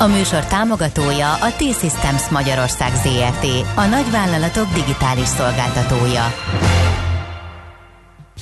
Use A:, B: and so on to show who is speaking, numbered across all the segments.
A: A műsor támogatója a T-Systems Magyarország ZRT, a nagyvállalatok digitális szolgáltatója.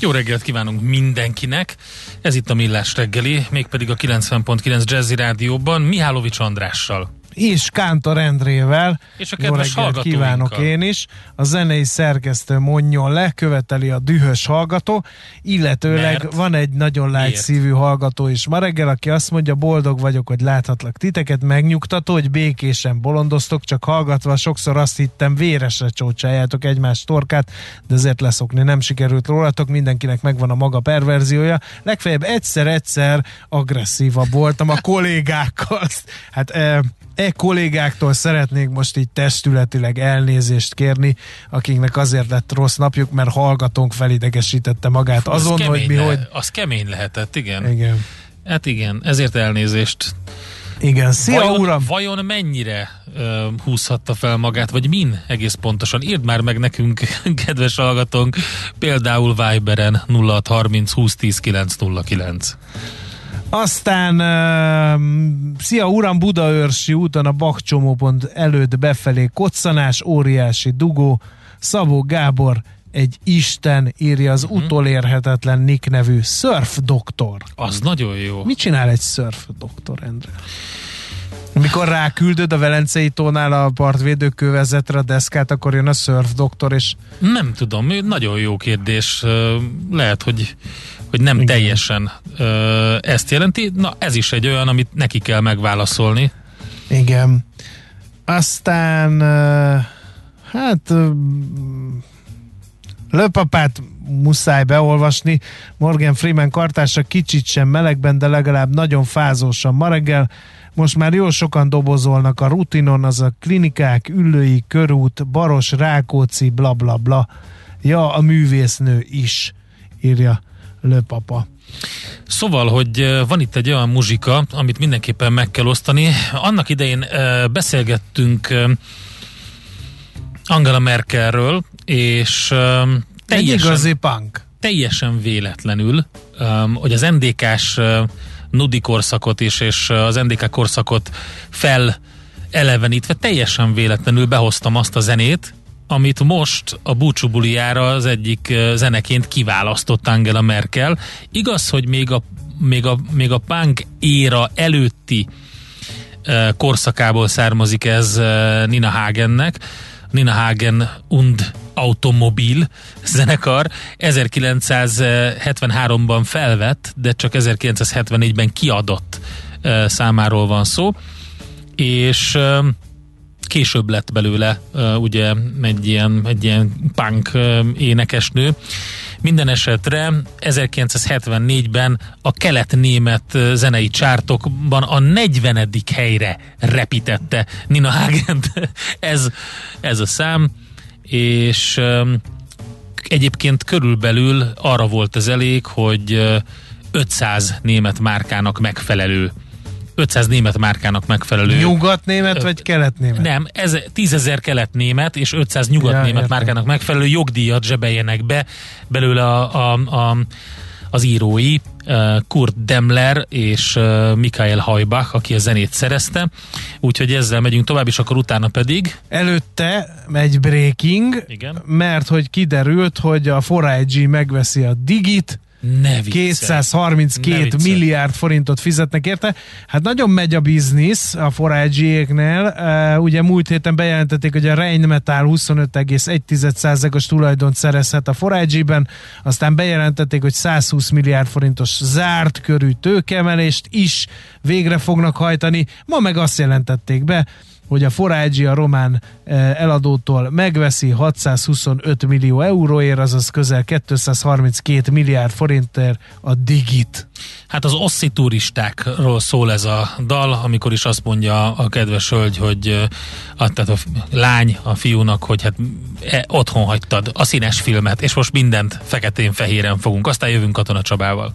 B: Jó reggelt kívánunk mindenkinek! Ez itt a Millás reggeli, mégpedig a 90.9 Jazzy Rádióban Mihálovics Andrással
C: és Kántor Endrével.
B: És a kedves
C: kívánok én is. A zenei szerkesztő mondjon le, követeli a dühös hallgató, illetőleg Mert? van egy nagyon lágy szívű hallgató is ma reggel, aki azt mondja, boldog vagyok, hogy láthatlak titeket, megnyugtató, hogy békésen bolondoztok, csak hallgatva sokszor azt hittem, véresre csócsájátok egymás torkát, de ezért leszokni nem sikerült rólatok, mindenkinek megvan a maga perverziója. Legfeljebb egyszer-egyszer agresszívabb voltam a kollégákkal. Hát eh, e kollégáktól szeretnék most így testületileg elnézést kérni, akiknek azért lett rossz napjuk, mert hallgatónk felidegesítette magát azon, hogy mi
B: le,
C: hogy...
B: Az kemény lehetett, igen.
C: Igen.
B: Hát igen, ezért elnézést.
C: Igen, szia
B: vajon,
C: uram!
B: Vajon mennyire uh, húzhatta fel magát, vagy min egész pontosan? Írd már meg nekünk, kedves hallgatónk, például Viberen 0630 2010 909.
C: Aztán uh, szia uram, Budaörsi úton a Bakcsomópont előtt befelé koccanás, óriási dugó, Szabó Gábor egy Isten írja az uh-huh. utolérhetetlen Nick nevű Surf Doktor.
B: Az nagyon jó.
C: Mit csinál egy Surf Doktor, Endre? Mikor ráküldöd a Velencei tónál a partvédőkövezetre a deszkát, akkor jön a Surf Doktor, és...
B: Nem tudom, nagyon jó kérdés. Lehet, hogy hogy nem Igen. teljesen ö, ezt jelenti. Na, ez is egy olyan, amit neki kell megválaszolni.
C: Igen. Aztán hát Löpapát muszáj beolvasni. Morgan Freeman kartása kicsit sem melegben, de legalább nagyon fázósan ma reggel. Most már jó sokan dobozolnak a rutinon, az a klinikák, Üllői, Körút, Baros, Rákóczi, bla bla bla. Ja, a művésznő is, írja lőpapa.
B: Szóval, hogy van itt egy olyan muzsika, amit mindenképpen meg kell osztani. Annak idején beszélgettünk Angela Merkelről, és
C: teljesen, egy igazi punk.
B: teljesen véletlenül, hogy az NDK-s Nudi korszakot is, és az NDK korszakot fel elevenítve teljesen véletlenül behoztam azt a zenét, amit most a búcsúbuliára az egyik zeneként kiválasztott Angela Merkel. Igaz, hogy még a, még a, még a punk éra előtti korszakából származik ez Nina Hagennek. Nina Hagen und Automobil zenekar 1973-ban felvett, de csak 1974-ben kiadott számáról van szó, és később lett belőle ugye egy ilyen, egy ilyen punk énekesnő. Minden esetre 1974-ben a kelet-német zenei csártokban a 40. helyre repítette Nina Hagen ez, ez a szám, és egyébként körülbelül arra volt az elég, hogy 500 német márkának megfelelő 500 német márkának megfelelő.
C: Nyugat-német vagy kelet-német?
B: Nem, ez 10 ezer kelet-német és 500 nyugat-német ja, márkának megfelelő jogdíjat zsebeljenek be belőle a, a, a az írói, Kurt Demler és Mikael Hajbach, aki a zenét szerezte. Úgyhogy ezzel megyünk tovább, és akkor utána pedig...
C: Előtte megy breaking,
B: Igen.
C: mert hogy kiderült, hogy a 4 megveszi a Digit,
B: ne
C: 232 ne milliárd forintot fizetnek érte. Hát nagyon megy a biznisz a forágyiéknél. Ugye múlt héten bejelentették, hogy a Rheinmetall 25,1%-os tulajdont szerezhet a forágyiben, aztán bejelentették, hogy 120 milliárd forintos zárt körű tőkemelést is végre fognak hajtani. Ma meg azt jelentették be, hogy a Forágyi a román eladótól megveszi 625 millió euróért, azaz közel 232 milliárd forintért a Digit.
B: Hát az osszi turistákról szól ez a dal, amikor is azt mondja a kedves hölgy, hogy a, tehát a lány a fiúnak, hogy hát e, otthon hagytad a színes filmet, és most mindent feketén-fehéren fogunk. Aztán jövünk Katona Csabával.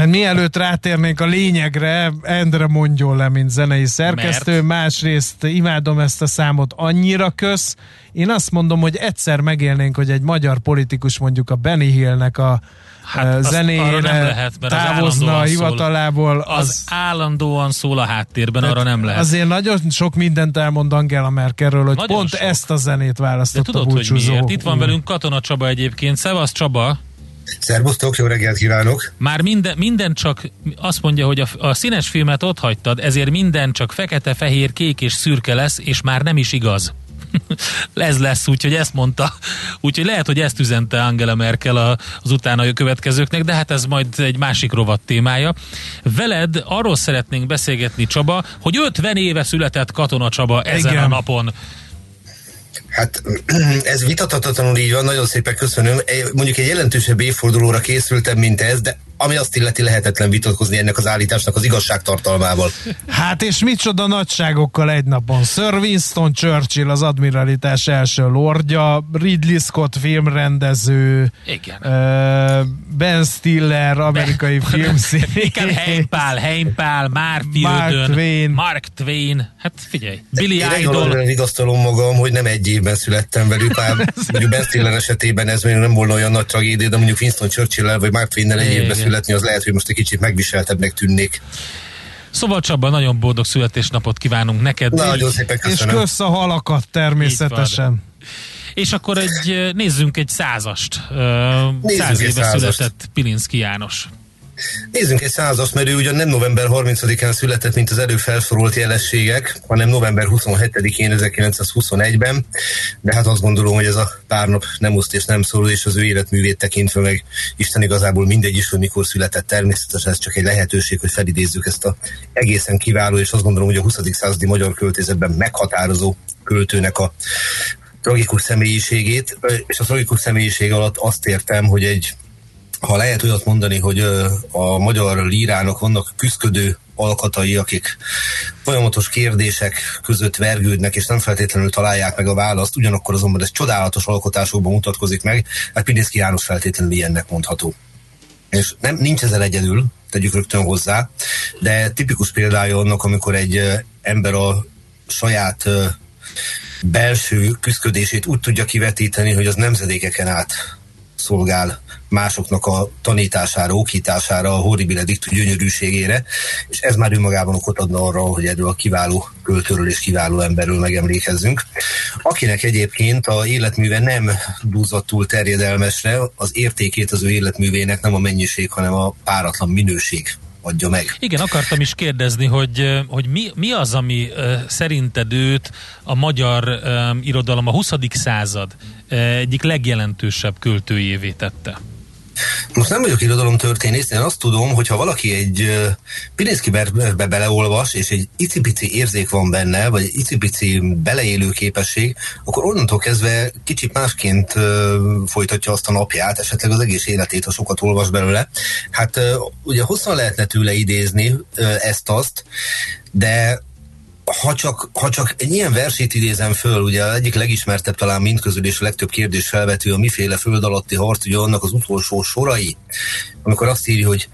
C: Mert mielőtt rátérnénk a lényegre, Endre mondjon le, mint zenei szerkesztő, Mert? másrészt imádom ezt a számot annyira kösz. Én azt mondom, hogy egyszer megélnénk, hogy egy magyar politikus mondjuk a Benny Hillnek a hát zenére nem lehet, mert távozna a hivatalából.
B: Az, az állandóan szól a háttérben, arra nem lehet.
C: Azért nagyon sok mindent elmond Angela Merkelről, hogy nagyon pont sok. ezt a zenét választotta
B: De tudod, hogy miért? Itt van velünk Katona Csaba egyébként. Szevasz Csaba!
D: Szerbusztok, jó reggelt kívánok!
B: Már minden, minden csak azt mondja, hogy a, a színes filmet ott hagytad, ezért minden csak fekete, fehér, kék és szürke lesz, és már nem is igaz. ez lesz, úgyhogy ezt mondta. Úgyhogy lehet, hogy ezt üzente Angela Merkel a, az utána következőknek, de hát ez majd egy másik rovat témája. Veled arról szeretnénk beszélgetni, Csaba, hogy 50 éve született Katona Csaba ezen Igen. a napon.
D: Hát ez vitathatatlanul így van, nagyon szépen köszönöm. Mondjuk egy jelentősebb évfordulóra készültem, mint ez, de ami azt illeti lehetetlen vitatkozni ennek az állításnak az igazságtartalmával.
C: Hát és micsoda nagyságokkal egy napon. Sir Winston Churchill, az admiralitás első lordja, Ridley Scott filmrendező,
B: Igen.
C: Uh, Ben Stiller, amerikai ben, filmszínész.
B: Heimpál, Heimpál, Mark Mark Twain. Mark Twain. Hát figyelj, Billy Én Idol.
D: Én vigasztalom magam, hogy nem egy évben születtem velük, már mondjuk Ben Stiller esetében ez még nem volna olyan nagy tragédia, de mondjuk Winston Churchill-el vagy Mark Twain-nel egy évben születni, az lehet, hogy most egy kicsit megviseltebbnek tűnnék.
B: Szóval Csaba, nagyon boldog születésnapot kívánunk neked.
D: Na, nagyon szépen
C: köszönöm. És kösz a halakat természetesen.
B: És akkor egy, nézzünk egy százast. Nézzünk Száz éve százast. született Pilinszki János.
D: Nézzünk egy százast, mert ő ugyan nem november 30-án született, mint az előbb felsorolt jelességek, hanem november 27-én 1921-ben, de hát azt gondolom, hogy ez a pár nap nem uszt és nem szóló, és az ő életművét tekintve meg Isten igazából mindegy is, hogy mikor született természetesen, ez csak egy lehetőség, hogy felidézzük ezt a egészen kiváló, és azt gondolom, hogy a 20. századi magyar költészetben meghatározó költőnek a tragikus személyiségét, és a tragikus személyiség alatt azt értem, hogy egy ha lehet olyat mondani, hogy a magyar lírának vannak küzdködő alkatai, akik folyamatos kérdések között vergődnek, és nem feltétlenül találják meg a választ, ugyanakkor azonban ez csodálatos alkotásokban mutatkozik meg, hát Pilinszki János feltétlenül ilyennek mondható. És nem, nincs ezzel egyedül, tegyük rögtön hozzá, de tipikus példája annak, amikor egy ember a saját belső küzdködését úgy tudja kivetíteni, hogy az nemzedékeken át szolgál másoknak a tanítására, okítására, a horribile diktu gyönyörűségére, és ez már önmagában okot adna arra, hogy erről a kiváló költőről és kiváló emberről megemlékezzünk. Akinek egyébként a életműve nem dúzott túl terjedelmesre, az értékét az ő életművének nem a mennyiség, hanem a páratlan minőség adja meg.
B: Igen, akartam is kérdezni, hogy, hogy mi, mi az, ami szerinted őt a magyar uh, irodalom a 20. század egyik legjelentősebb költőjévé tette?
D: Most nem vagyok irodalomtörténész, én azt tudom, hogy ha valaki egy uh, Pirinszkiberbe beleolvas, és egy icipici érzék van benne, vagy egy icipici beleélő képesség, akkor onnantól kezdve kicsit másként folytatja azt a napját, esetleg az egész életét, ha sokat olvas belőle. Hát ugye hosszan lehetne tőle idézni ezt-azt, de ha csak, ha csak egy ilyen versét idézem föl, ugye egyik legismertebb talán mindközül és a legtöbb kérdés felvető a miféle föld alatti harc, ugye annak az utolsó sorai, amikor azt írja, hogy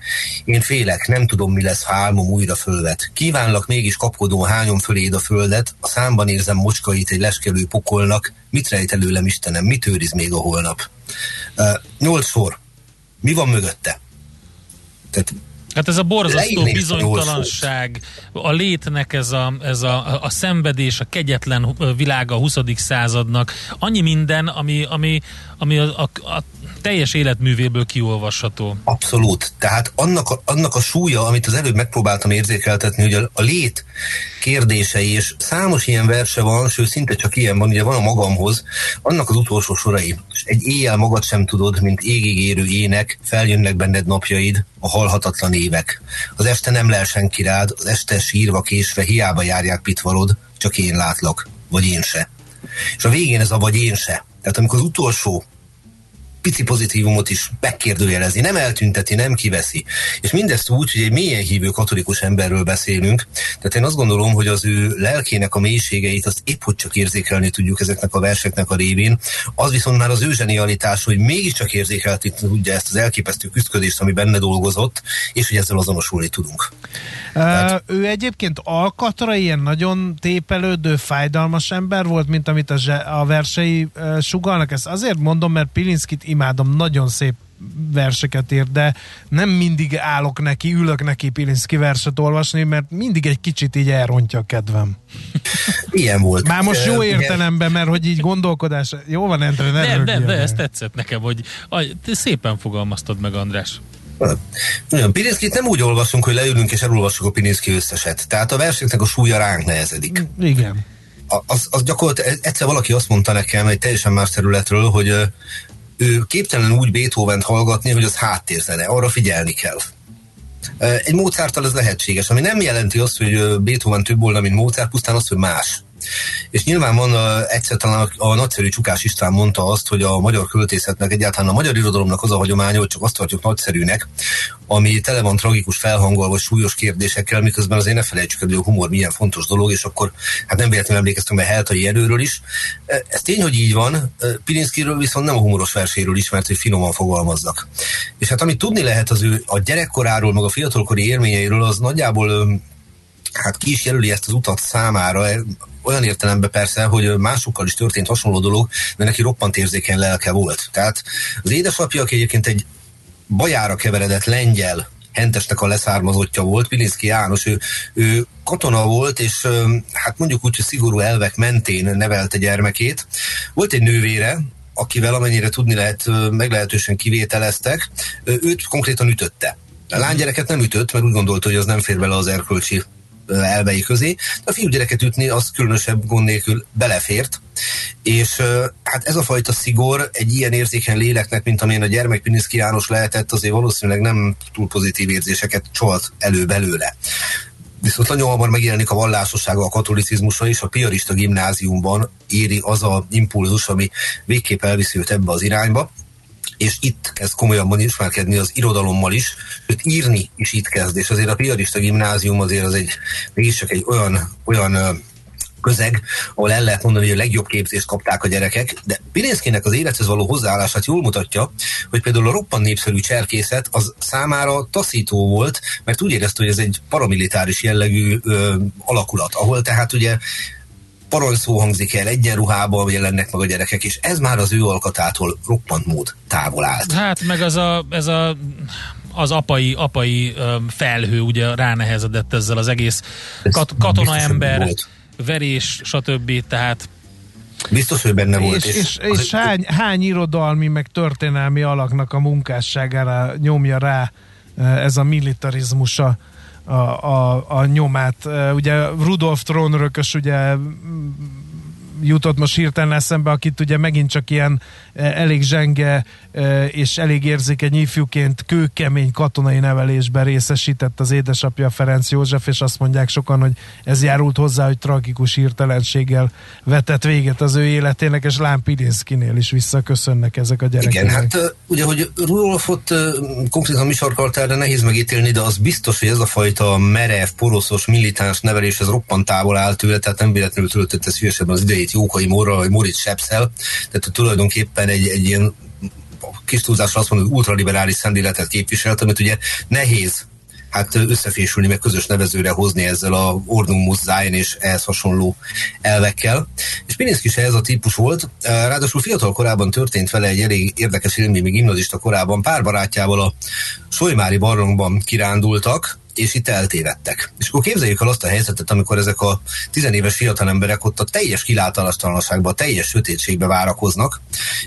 D: én félek, nem tudom mi lesz, ha álmom újra fölvet. Kívánlak mégis kapkodó hányom föléd a földet, a számban érzem mocskait egy leskelő pokolnak, mit rejt előlem Istenem, mit őriz még a holnap. Uh, nyolc sor. Mi van mögötte?
B: Tehát Hát ez a borzasztó bizonytalanság, a létnek ez a, ez a, a szenvedés, a kegyetlen világa a 20. századnak, annyi minden, ami, ami, ami a, a, a teljes életművéből kiolvasható.
D: Abszolút. Tehát annak a, annak a súlya, amit az előbb megpróbáltam érzékeltetni, hogy a, a lét kérdései, és számos ilyen verse van, sőt szinte csak ilyen van, ugye van a magamhoz, annak az utolsó sorai. És egy éjjel magad sem tudod, mint égig érő ének, feljönnek benned napjaid, a halhatatlan évek. Az este nem lel senki rád, az este sírva késve hiába járják pitvalod, csak én látlak, vagy én se. És a végén ez a vagy én se. Tehát amikor az utolsó pici pozitívumot is megkérdőjelezni, nem eltünteti, nem kiveszi. És mindezt úgy, hogy egy mélyen hívő katolikus emberről beszélünk, tehát én azt gondolom, hogy az ő lelkének a mélységeit azt épp hogy csak érzékelni tudjuk ezeknek a verseknek a révén. Az viszont már az ő zsenialitás, hogy mégiscsak érzékelni tudja ezt az elképesztő küzdködést, ami benne dolgozott, és hogy ezzel azonosulni tudunk.
C: Tehát... Ő egyébként alkatra ilyen nagyon tépelődő, fájdalmas ember volt, mint amit a, zse- a versei uh, sugalnak. Ezt azért mondom, mert Pilinszkit imádom, nagyon szép verseket írt, de nem mindig állok neki, ülök neki Pilinszki verset olvasni, mert mindig egy kicsit így elrontja a kedvem.
D: Ilyen volt.
C: Már most jó értelemben, mert hogy így gondolkodás, jó van, Endre,
B: ne Nem, nem, de ez tetszett nekem, hogy te szépen fogalmaztad meg, András.
D: Nagyon, Pirinszkit nem úgy olvasunk, hogy leülünk és elolvassuk a Pirinszki összeset. Tehát a versenynek a súlya ránk nehezedik.
C: Igen.
D: Az, az gyakorlatilag egyszer valaki azt mondta nekem egy teljesen más területről, hogy ő képtelen úgy Beethoven-t hallgatni, hogy az háttérzene, arra figyelni kell. Egy Mozarttal ez lehetséges, ami nem jelenti azt, hogy Beethoven több volna, mint Mozart, pusztán azt, hogy más. És nyilván van egyszer talán a, nagyszerű Csukás István mondta azt, hogy a magyar költészetnek egyáltalán a magyar irodalomnak az a hagyománya, hogy csak azt tartjuk nagyszerűnek, ami tele van tragikus felhangol vagy súlyos kérdésekkel, miközben azért ne felejtsük el, hogy a humor milyen fontos dolog, és akkor hát nem véletlenül emlékeztünk meg Heltai erőről is. Ez tény, hogy így van, Pirinszkiről viszont nem a humoros verséről ismert, hogy finoman fogalmazzak. És hát amit tudni lehet az ő a gyerekkoráról, meg a fiatalkori élményeiről, az nagyjából hát ki is jelöli ezt az utat számára, olyan értelemben persze, hogy másokkal is történt hasonló dolog, de neki roppant érzékeny lelke volt. Tehát az édesapja, aki egyébként egy bajára keveredett lengyel hentesnek a leszármazottja volt, Pilinszki János, ő, ő katona volt, és hát mondjuk úgy, hogy szigorú elvek mentén nevelte gyermekét. Volt egy nővére, akivel amennyire tudni lehet, meglehetősen kivételeztek, őt konkrétan ütötte. A lánygyereket nem ütött, mert úgy gondolta, hogy az nem fér bele az erkölcsi elvei közé. De a fiúgyereket ütni az különösebb gond nélkül belefért, és hát ez a fajta szigor egy ilyen érzékeny léleknek, mint amilyen a gyermek Piniszki János lehetett, azért valószínűleg nem túl pozitív érzéseket csolt elő belőle. Viszont nagyon hamar megjelenik a vallásossága a katolicizmusra is, a piarista gimnáziumban éri az a impulzus, ami végképp elviszi őt ebbe az irányba és itt kezd komolyabban ismerkedni az irodalommal is, sőt írni is itt kezd, és azért a piarista gimnázium azért az egy, mégiscsak egy olyan, olyan közeg, ahol el lehet mondani, hogy a legjobb képzést kapták a gyerekek, de Pilinszkinek az élethez való hozzáállását jól mutatja, hogy például a roppan népszerű cserkészet az számára taszító volt, mert úgy érezte, hogy ez egy paramilitáris jellegű ö, alakulat, ahol tehát ugye parancsó hangzik el, egyenruhában jelennek meg a gyerekek, és ez már az ő alkatától roppant mód távol állt.
B: Hát meg az a, ez a az apai, apai felhő ugye ránehezedett ezzel az egész kat, katona ember, verés, stb. Tehát
D: Biztos, hogy benne volt.
C: És, és, és, és hány, hány irodalmi, meg történelmi alaknak a munkásságára nyomja rá ez a militarizmusa a, a, a nyomát. Ugye Rudolf trónörökös ugye jutott most hirtelen eszembe, akit ugye megint csak ilyen elég zsenge és elég érzékeny ifjúként kőkemény katonai nevelésben részesített az édesapja Ferenc József, és azt mondják sokan, hogy ez járult hozzá, hogy tragikus hirtelenséggel vetett véget az ő életének, és Lán Pilinszkinél is visszaköszönnek ezek a gyerekek.
D: Igen, hát ugye, hogy Rudolfot konkrétan mi sarkaltára nehéz megítélni, de az biztos, hogy ez a fajta merev, poroszos, militáns nevelés, ez roppant távol áll tőle, tehát nem véletlenül töltötte szívesebben az idejét Jókai Móra, vagy Moritz Sepszel, tehát tulajdonképpen egy, egy ilyen kis túlzásra azt mondom, hogy ultraliberális szendületet képviselt, amit ugye nehéz hát összefésülni, meg közös nevezőre hozni ezzel a Ordnung Zájn és ehhez hasonló elvekkel. És Pininszki is ez a típus volt, ráadásul fiatal korában történt vele egy elég érdekes élmény, még gimnazista korában. Pár barátjával a Solymári barlangban kirándultak, és itt eltévedtek. És akkor képzeljük el azt a helyzetet, amikor ezek a tizenéves fiatal emberek ott a teljes kilátalatlanságban, a teljes sötétségbe várakoznak,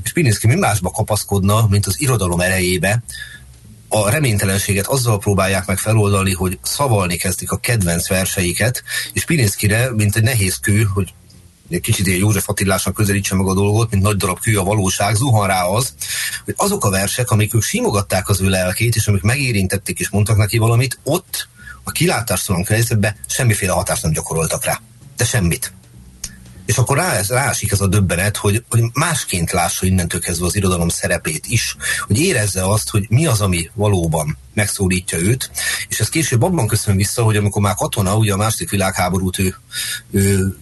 D: és Pilinszki mi másba kapaszkodna, mint az irodalom erejébe, a reménytelenséget azzal próbálják meg feloldani, hogy szavalni kezdik a kedvenc verseiket, és Pilinszkire, mint egy nehéz kő, hogy kicsit ilyen József Attilásnak közelítse meg a dolgot, mint nagy darab kő a valóság, zuhan rá az, hogy azok a versek, amik ők simogatták az ő lelkét, és amik megérintették és mondtak neki valamit, ott a kilátástalan helyzetben semmiféle hatást nem gyakoroltak rá. De semmit. És akkor rá, rásik ez a döbbenet, hogy, hogy másként lássa innentől kezdve az irodalom szerepét is, hogy érezze azt, hogy mi az, ami valóban megszólítja őt, és ez később abban köszön vissza, hogy amikor már katona, ugye a második világháborút ő, ő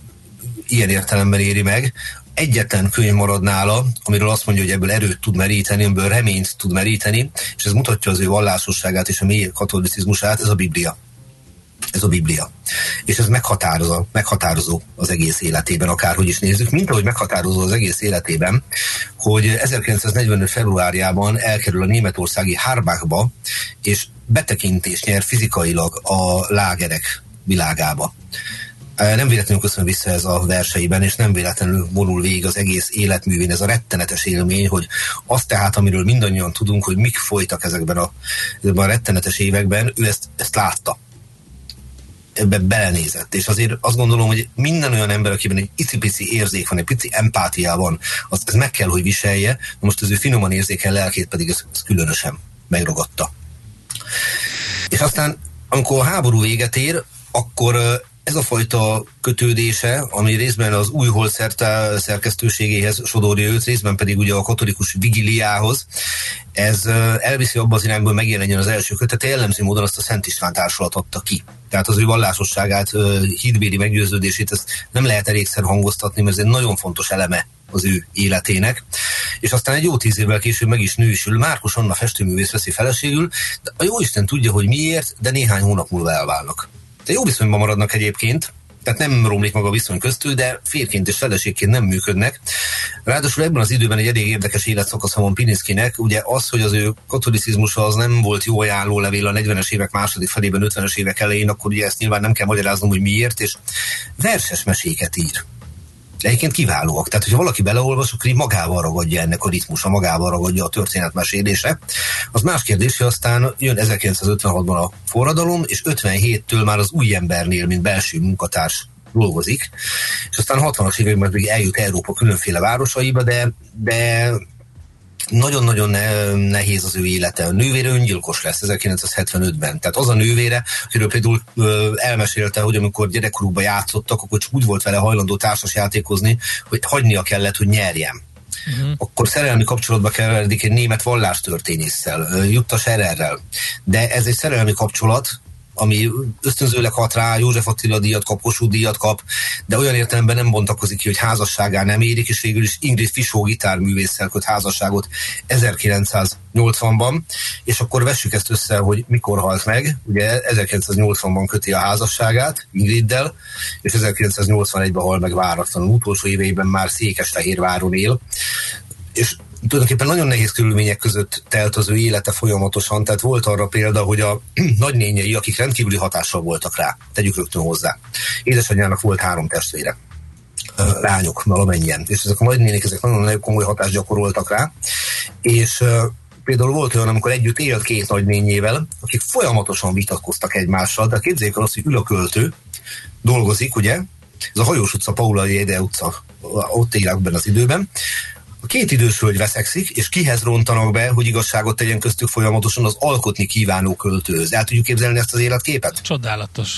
D: ilyen értelemben éri meg, egyetlen könyv marad nála, amiről azt mondja, hogy ebből erőt tud meríteni, ebből reményt tud meríteni, és ez mutatja az ő vallásosságát és a mély katolicizmusát, ez a Biblia. Ez a Biblia. És ez meghatározó, meghatározó az egész életében, akárhogy is nézzük, mint ahogy meghatározó az egész életében, hogy 1945. februárjában elkerül a németországi Harbachba, és betekintést nyer fizikailag a lágerek világába. Nem véletlenül köszön vissza ez a verseiben, és nem véletlenül vonul végig az egész életművén ez a rettenetes élmény, hogy azt tehát, amiről mindannyian tudunk, hogy mik folytak ezekben a, ezekben a rettenetes években, ő ezt, ezt látta ebbe belenézett. És azért azt gondolom, hogy minden olyan ember, akiben egy icipici érzék van, egy pici empátia van, az, ez meg kell, hogy viselje. Most az ő finoman érzéken lelkét pedig ez, ez különösen megragadta. És aztán, amikor a háború véget ér, akkor ez a fajta kötődése, ami részben az új holszerte szerkesztőségéhez sodorja őt, részben pedig ugye a katolikus vigiliához, ez elviszi abba az irányból megjelenjen az első kötet, jellemző módon azt a Szent István társulat adta ki. Tehát az ő vallásosságát, hídbéli meggyőződését ezt nem lehet elégszer hangoztatni, mert ez egy nagyon fontos eleme az ő életének. És aztán egy jó tíz évvel később meg is nősül. Márkus Anna festőművész veszi feleségül, de a jó Isten tudja, hogy miért, de néhány hónap múlva elválnak de jó viszonyban maradnak egyébként, tehát nem romlik maga a viszony köztük, de férként és feleségként nem működnek. Ráadásul ebben az időben egy elég érdekes életszakasza van Pininszkinek, ugye az, hogy az ő katolicizmusa az nem volt jó ajánló levél a 40-es évek második felében, 50-es évek elején, akkor ugye ezt nyilván nem kell magyaráznom, hogy miért, és verses meséket ír egyébként kiválóak. Tehát, hogyha valaki beleolvas, akkor így magával ragadja ennek a ritmusa, magával ragadja a történetmesélése. Az más kérdés, hogy aztán jön 1956-ban a forradalom, és 57-től már az új embernél, mint belső munkatárs dolgozik, és aztán 60-as években pedig eljut Európa különféle városaiba, de, de nagyon-nagyon nehéz az ő élete. A nővére öngyilkos lesz 1975-ben. Tehát az a nővére, akiről például elmesélte, hogy amikor gyerekkorukban játszottak, akkor csak úgy volt vele hajlandó társas játékozni, hogy hagynia kellett, hogy nyerjem. Uh-huh. Akkor szerelmi kapcsolatba keveredik egy német vallástörténésszel, Jutta Schererrel. De ez egy szerelmi kapcsolat, ami ösztönzőleg hat rá, József Attila díjat kap, Kossuth díjat kap, de olyan értelemben nem bontakozik ki, hogy házasságá nem érik, és végül is Ingrid Fisó gitárművésszel köt házasságot 1980-ban, és akkor vessük ezt össze, hogy mikor halt meg. Ugye 1980-ban köti a házasságát Ingriddel, és 1981-ben hal meg váratlanul. Utolsó éveiben már Székesfehérváron él, és tulajdonképpen nagyon nehéz körülmények között telt az ő élete folyamatosan, tehát volt arra példa, hogy a nagynényei, akik rendkívüli hatással voltak rá, tegyük rögtön hozzá. Édesanyjának volt három testvére. Lányok valamennyien, és ezek a nagynénik ezek nagyon, komoly hatást gyakoroltak rá, és például volt olyan, amikor együtt élt két nagynényével, akik folyamatosan vitatkoztak egymással, de képzeljék el azt, hogy ül dolgozik, ugye, ez a Hajós utca, Paula Jéde utca, ott élek ebben az időben, két idős hölgy veszekszik, és kihez rontanak be, hogy igazságot tegyen köztük folyamatosan az alkotni kívánó költőhöz. El tudjuk képzelni ezt az életképet?
B: Csodálatos.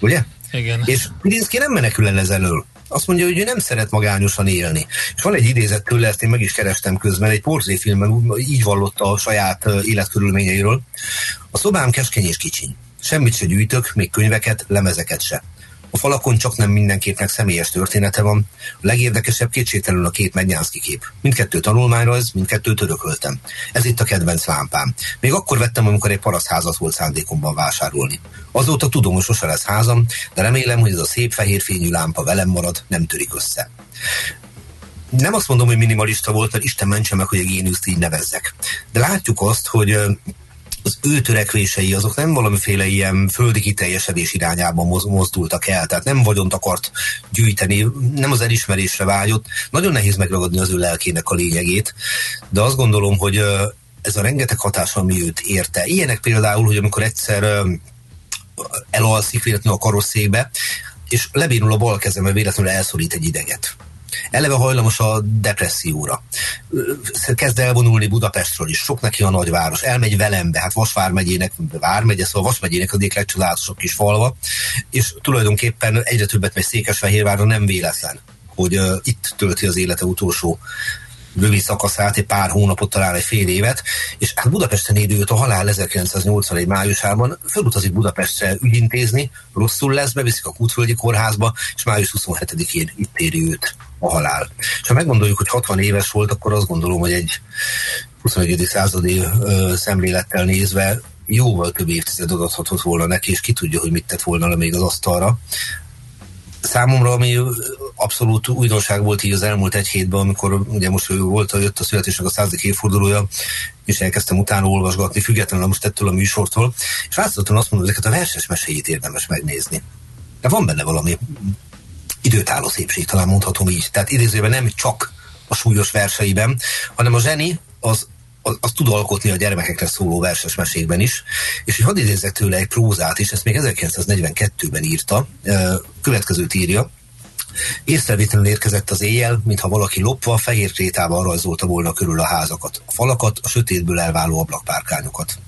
D: Ugye?
B: Igen.
D: És Pirinszki nem menekül el ezelől. Azt mondja, hogy ő nem szeret magányosan élni. És van egy idézet tőle, ezt én meg is kerestem közben, egy portréfilmben így vallotta a saját életkörülményeiről. A szobám keskeny és kicsiny. Semmit se gyűjtök, még könyveket, lemezeket se. A falakon csak nem mindenképnek személyes története van. A legérdekesebb kétségtelenül a két Mednyánszki kép. Mindkettő tanulmányrajz, mindkettőt örököltem. Ez itt a kedvenc lámpám. Még akkor vettem, amikor egy parasztházat volt szándékomban vásárolni. Azóta tudom, hogy sose lesz házam, de remélem, hogy ez a szép fehér fényű lámpa velem marad, nem törik össze nem azt mondom, hogy minimalista volt, mert Isten mentse meg, hogy a géniuszt így nevezzek. De látjuk azt, hogy az ő törekvései azok nem valamiféle ilyen földi kiteljesedés irányában mozdultak el, tehát nem vagyont akart gyűjteni, nem az elismerésre vágyott. Nagyon nehéz megragadni az ő lelkének a lényegét, de azt gondolom, hogy ez a rengeteg hatás, ami őt érte. Ilyenek például, hogy amikor egyszer elalszik véletlenül a karosszékbe, és lebénul a bal kezembe véletlenül elszorít egy ideget eleve hajlamos a depresszióra. Kezd elvonulni Budapestről is, sok neki a nagyváros, elmegy Velembe, hát Vasvár megyének, Vármegye, szóval Vas megyének az egyik legcsodálatosabb kis falva, és tulajdonképpen egyre többet megy Székesfehérvárra, nem véletlen hogy uh, itt tölti az élete utolsó rövid szakaszát, egy pár hónapot, talán egy fél évet, és hát Budapesten éli őt a halál 1981 májusában, felutazik Budapestre ügyintézni, rosszul lesz, beviszik a Kútföldi kórházba, és május 27-én itt éri őt a halál. És ha meggondoljuk, hogy 60 éves volt, akkor azt gondolom, hogy egy 21. századi ö, szemlélettel nézve jóval több évtized adathatott volna neki, és ki tudja, hogy mit tett volna még az asztalra. Számomra, ami abszolút újdonság volt így az elmúlt egy hétben, amikor ugye most volt, jött a születésnek a századik évfordulója, és elkezdtem utána olvasgatni, függetlenül most ettől a műsortól, és látszottam azt mondom, hogy ezeket a verses meséit érdemes megnézni. De van benne valami időtálló szépség, talán mondhatom így. Tehát idézőben nem csak a súlyos verseiben, hanem a zseni az az, az tud alkotni a gyermekekre szóló verses mesékben is, és hogy hadd idézzek tőle egy prózát is, ezt még 1942-ben írta, következőt írja, Észrevétlenül érkezett az éjjel, mintha valaki lopva fehér krétával rajzolta volna körül a házakat, a falakat, a sötétből elváló ablakpárkányokat.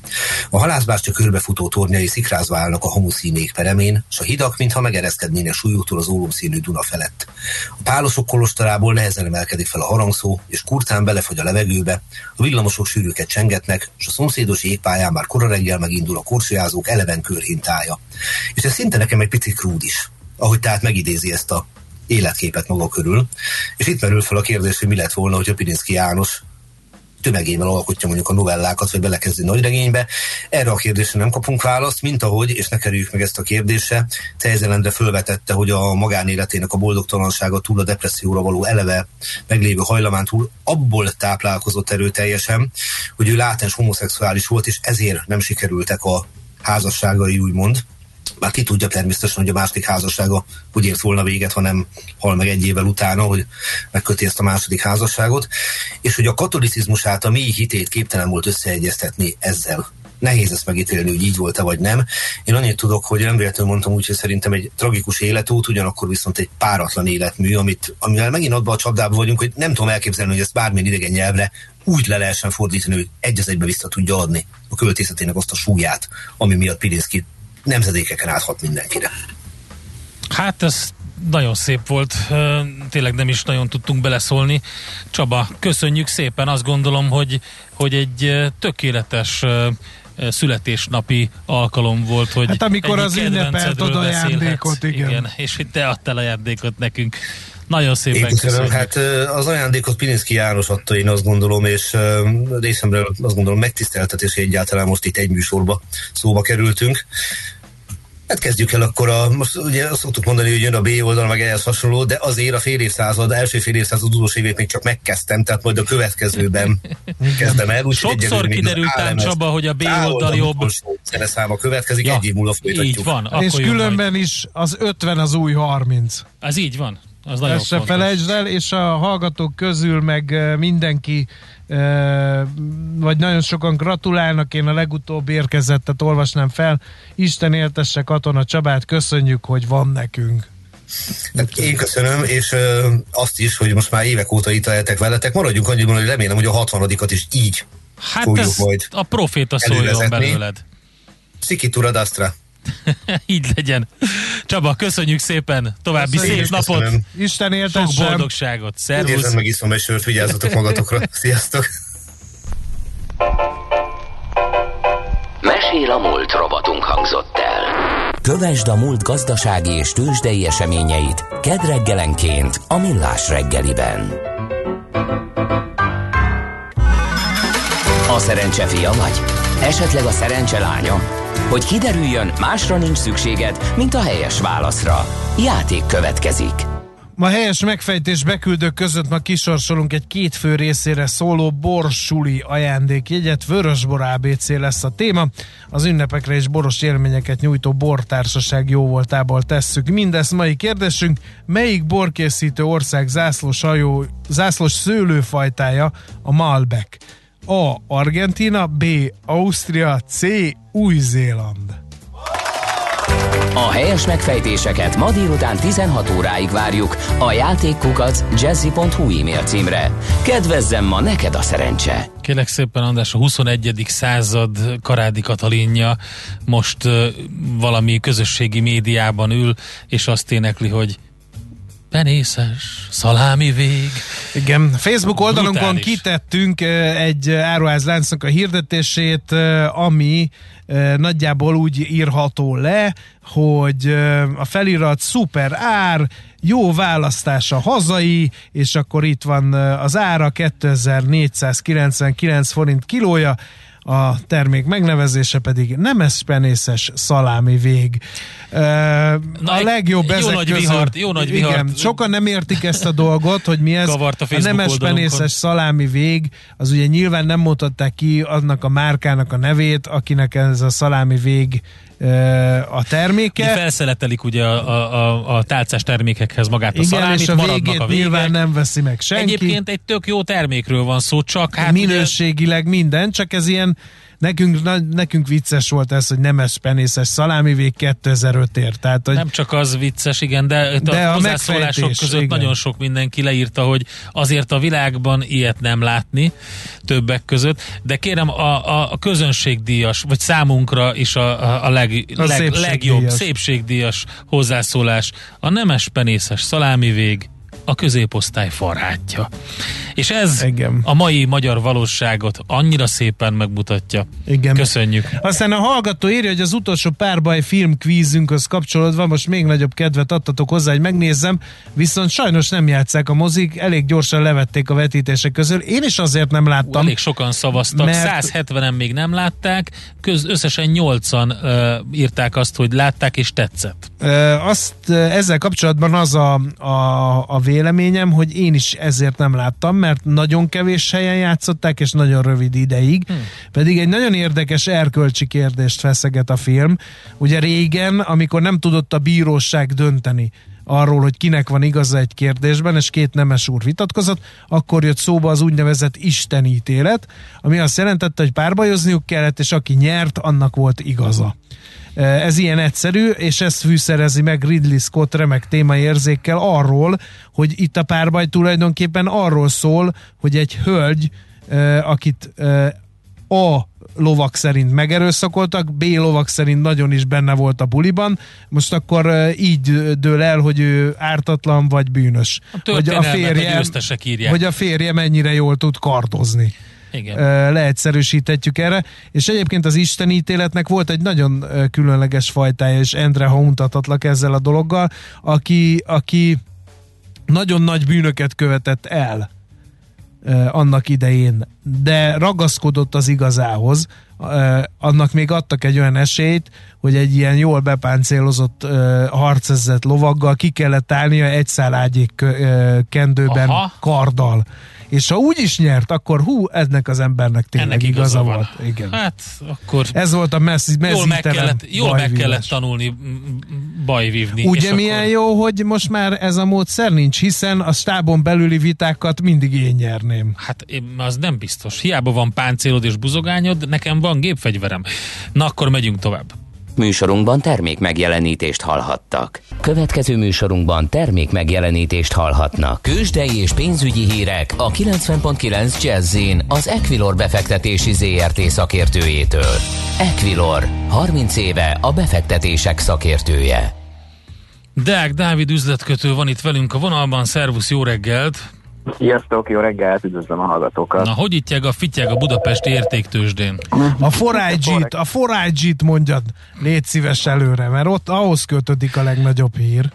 D: A halászbástya körbefutó tornyai szikrázva állnak a homuszínék peremén, s a hidak, mintha megereszkednének súlyútól az ólomszínű Duna felett. A pálosok kolostarából nehezen emelkedik fel a harangszó, és kurtán belefogy a levegőbe, a villamosok sűrűket csengetnek, és a szomszédos égpályán már kora reggel megindul a korsójázók eleven körhintája. És ez szinte nekem egy picit krúd is, ahogy tehát megidézi ezt a életképet maga körül. És itt merül fel a kérdés, hogy mi lett volna, hogy a Pirinszki János tömegével alkotja mondjuk a novellákat, vagy belekezdi nagyregénybe. Erre a kérdésre nem kapunk választ, mint ahogy, és ne kerüljük meg ezt a kérdésre, Tejzelendre fölvetette, hogy a magánéletének a boldogtalansága túl a depresszióra való eleve meglévő hajlamán túl abból táplálkozott erőteljesen, hogy ő látens homoszexuális volt, és ezért nem sikerültek a házasságai, úgymond. Bár ki tudja természetesen, hogy a második házassága úgy ért volna véget, hanem hal meg egy évvel utána, hogy megköti ezt a második házasságot, és hogy a katolicizmusát, a mély hitét képtelen volt összeegyeztetni ezzel nehéz ezt megítélni, hogy így volt-e vagy nem. Én annyit tudok, hogy nem véletlenül mondtam úgy, hogy szerintem egy tragikus életút, ugyanakkor viszont egy páratlan életmű, amit, amivel megint abban a csapdában vagyunk, hogy nem tudom elképzelni, hogy ezt bármilyen idegen nyelvre úgy le lehessen fordítani, hogy egy az egybe vissza tudja adni a költészetének azt a súlyát, ami miatt Pilinszki nemzedékeken áthat mindenkire.
B: Hát ez nagyon szép volt, tényleg nem is nagyon tudtunk beleszólni. Csaba, köszönjük szépen, azt gondolom, hogy, hogy egy tökéletes születésnapi alkalom volt, hogy
C: Hát amikor az ünnepelt oda ajándékot, igen. igen.
B: És hogy te adtál ajándékot nekünk. Nagyon szépen én
D: köszönöm. Hát az ajándékot Pilinszki János adta, én azt gondolom, és részemről azt gondolom megtiszteltetés, hogy egyáltalán most itt egy műsorba szóba kerültünk. Hát kezdjük el akkor a, most ugye azt szoktuk mondani, hogy jön a B oldal, meg ehhez hasonló, de azért a fél évszázad, első fél évszázad utolsó évét még csak megkezdtem, tehát majd a következőben kezdem el.
B: Úgy, Sokszor kiderült ám Csaba, hogy a B oldal jobb.
D: száma következik, ja, egy év múlva folytatjuk.
B: Így van.
C: És különben majd. is az 50 az új 30.
B: Az így van. Az
C: Ezt se felejtsd el, és a hallgatók közül meg mindenki vagy nagyon sokan gratulálnak, én a legutóbb érkezettet olvasnám fel. Isten éltesse Katona Csabát, köszönjük, hogy van nekünk.
D: Hát én köszönöm, és ö, azt is, hogy most már évek óta itt lehetek veletek. Maradjunk annyiban, hogy remélem, hogy a 60 is így
B: hát fogjuk majd
D: a
B: proféta szóljon belőled.
D: Szikitura Astra.
B: Így legyen. Csaba, köszönjük szépen. További köszönjük, szép napot. Köszönöm.
C: Isten éltessem.
B: Sok boldogságot. Szervusz.
D: Érzem meg iszom egy sört, vigyázzatok magatokra. Sziasztok.
E: Mesél a múlt robotunk hangzott el. Kövesd a múlt gazdasági és tőzsdei eseményeit kedd reggelenként a Millás reggeliben. A szerencse fia vagy? Esetleg a szerencse lánya? Hogy kiderüljön, másra nincs szükséged, mint a helyes válaszra. Játék következik.
C: Ma helyes megfejtés beküldők között ma kisorsolunk egy két fő részére szóló borsuli ajándékjegyet. Vörösbor ABC lesz a téma. Az ünnepekre és boros élményeket nyújtó bortársaság jó voltából tesszük. Mindezt mai kérdésünk, melyik borkészítő ország zászlós, hajó, zászlós szőlőfajtája a Malbec? A. Argentina, B. Ausztria, C. Új-Zéland.
E: A helyes megfejtéseket ma délután 16 óráig várjuk a játékkukac jazzy.hu e-mail címre. Kedvezzem ma neked a szerencse!
B: Kélek szépen András, a 21. század Karádi Katalinja most uh, valami közösségi médiában ül, és azt énekli, hogy penészes, szalámi vég.
C: Igen, Facebook oldalunkon Brutális. kitettünk egy áruházláncnak a hirdetését, ami nagyjából úgy írható le, hogy a felirat szuper ár, jó választás a hazai, és akkor itt van az ára 2499 forint kilója, a termék megnevezése pedig nemes penészes szalámi vég. Na, a legjobb
B: jó
C: ezek
B: nagy
C: között,
B: vihart, jó nagy vihart. Igen,
C: sokan nem értik ezt a dolgot, hogy mi ez.
B: a,
C: a nemes penészes szalámi vég, az ugye nyilván nem mutatták ki annak a márkának a nevét, akinek ez a szalámi vég a terméke.
B: Ugye felszeletelik ugye a, a, a tálcás termékekhez magát a
C: Igen,
B: szalámit,
C: és a végét a nyilván nem veszi meg senki.
B: Egyébként egy tök jó termékről van szó, csak hát
C: Minőségileg ugye... minden, csak ez ilyen Nekünk, na, nekünk vicces volt ez, hogy nemes penészes szalámi vég 2005 ért. Tehát, hogy
B: nem csak az vicces, igen, de, de a, a hozzászólások között igen. nagyon sok mindenki leírta, hogy azért a világban ilyet nem látni többek között, de kérem a, a, a közönségdíjas, vagy számunkra is a, a, a, leg, a leg, legjobb szépségdíjas hozzászólás a nemes penészes szalámi vég a középosztály farhátja. És ez Igen. a mai magyar valóságot annyira szépen megmutatja. Igen. Köszönjük.
C: Aztán a hallgató írja, hogy az utolsó párbaj filmkvízünkhöz kapcsolódva most még nagyobb kedvet adtatok hozzá, hogy megnézzem, viszont sajnos nem játszák a mozik, elég gyorsan levették a vetítések közül. Én is azért nem láttam.
B: Elég sokan szavaztak, mert... 170-en még nem látták, köz, összesen 8-an uh, írták azt, hogy látták és tetszett.
C: Azt ezzel kapcsolatban az a, a, a véleményem, hogy én is ezért nem láttam, mert nagyon kevés helyen játszották, és nagyon rövid ideig. Hmm. Pedig egy nagyon érdekes erkölcsi kérdést feszeget a film. Ugye régen, amikor nem tudott a bíróság dönteni, arról, hogy kinek van igaza egy kérdésben, és két nemes úr vitatkozott, akkor jött szóba az úgynevezett istenítélet, ami azt jelentette, hogy párbajozniuk kellett, és aki nyert, annak volt igaza. Ez ilyen egyszerű, és ezt fűszerezi meg Ridley Scott remek témaérzékkel arról, hogy itt a párbaj tulajdonképpen arról szól, hogy egy hölgy, akit a lovak szerint megerőszakoltak, B lovak szerint nagyon is benne volt a buliban, most akkor így dől el, hogy ő ártatlan vagy bűnös.
B: A hogy a férje,
C: hogy a férje mennyire jól tud kardozni.
B: Igen.
C: leegyszerűsíthetjük erre, és egyébként az istenítéletnek volt egy nagyon különleges fajtája, és Endre untatlak ezzel a dologgal, aki, aki nagyon nagy bűnöket követett el annak idején, de ragaszkodott az igazához, annak még adtak egy olyan esélyt, hogy egy ilyen jól bepáncélozott harcezett lovaggal ki kellett állnia egy szálágyék kendőben Aha. karddal és ha úgy is nyert, akkor hú, ennek az embernek tényleg ennek igaza, igaza volt. Igen.
B: Hát akkor
C: ez volt a messzi,
B: jól meg kellett, jól meg kellett tanulni bajvívni.
C: Ugye milyen akkor... jó, hogy most már ez a módszer nincs, hiszen a stábon belüli vitákat mindig én nyerném.
B: Hát én, az nem biztos. Hiába van páncélod és buzogányod, nekem van gépfegyverem. Na akkor megyünk tovább.
E: Műsorunkban termék megjelenítést hallhattak. Következő műsorunkban termék megjelenítést hallhatnak. Kősdei és pénzügyi hírek a 90.9 jazz az Equilor befektetési ZRT szakértőjétől. Equilor, 30 éve a befektetések szakértője.
B: Deák Dávid üzletkötő van itt velünk a vonalban, szervusz, jó reggelt!
F: Sziasztok, jó reggelt, üdvözlöm a hallgatókat.
B: Na, hogy itt a fityeg a budapesti értéktősdén?
C: A forágyit, a forágyit mondjad, légy szíves előre, mert ott ahhoz kötődik a legnagyobb hír.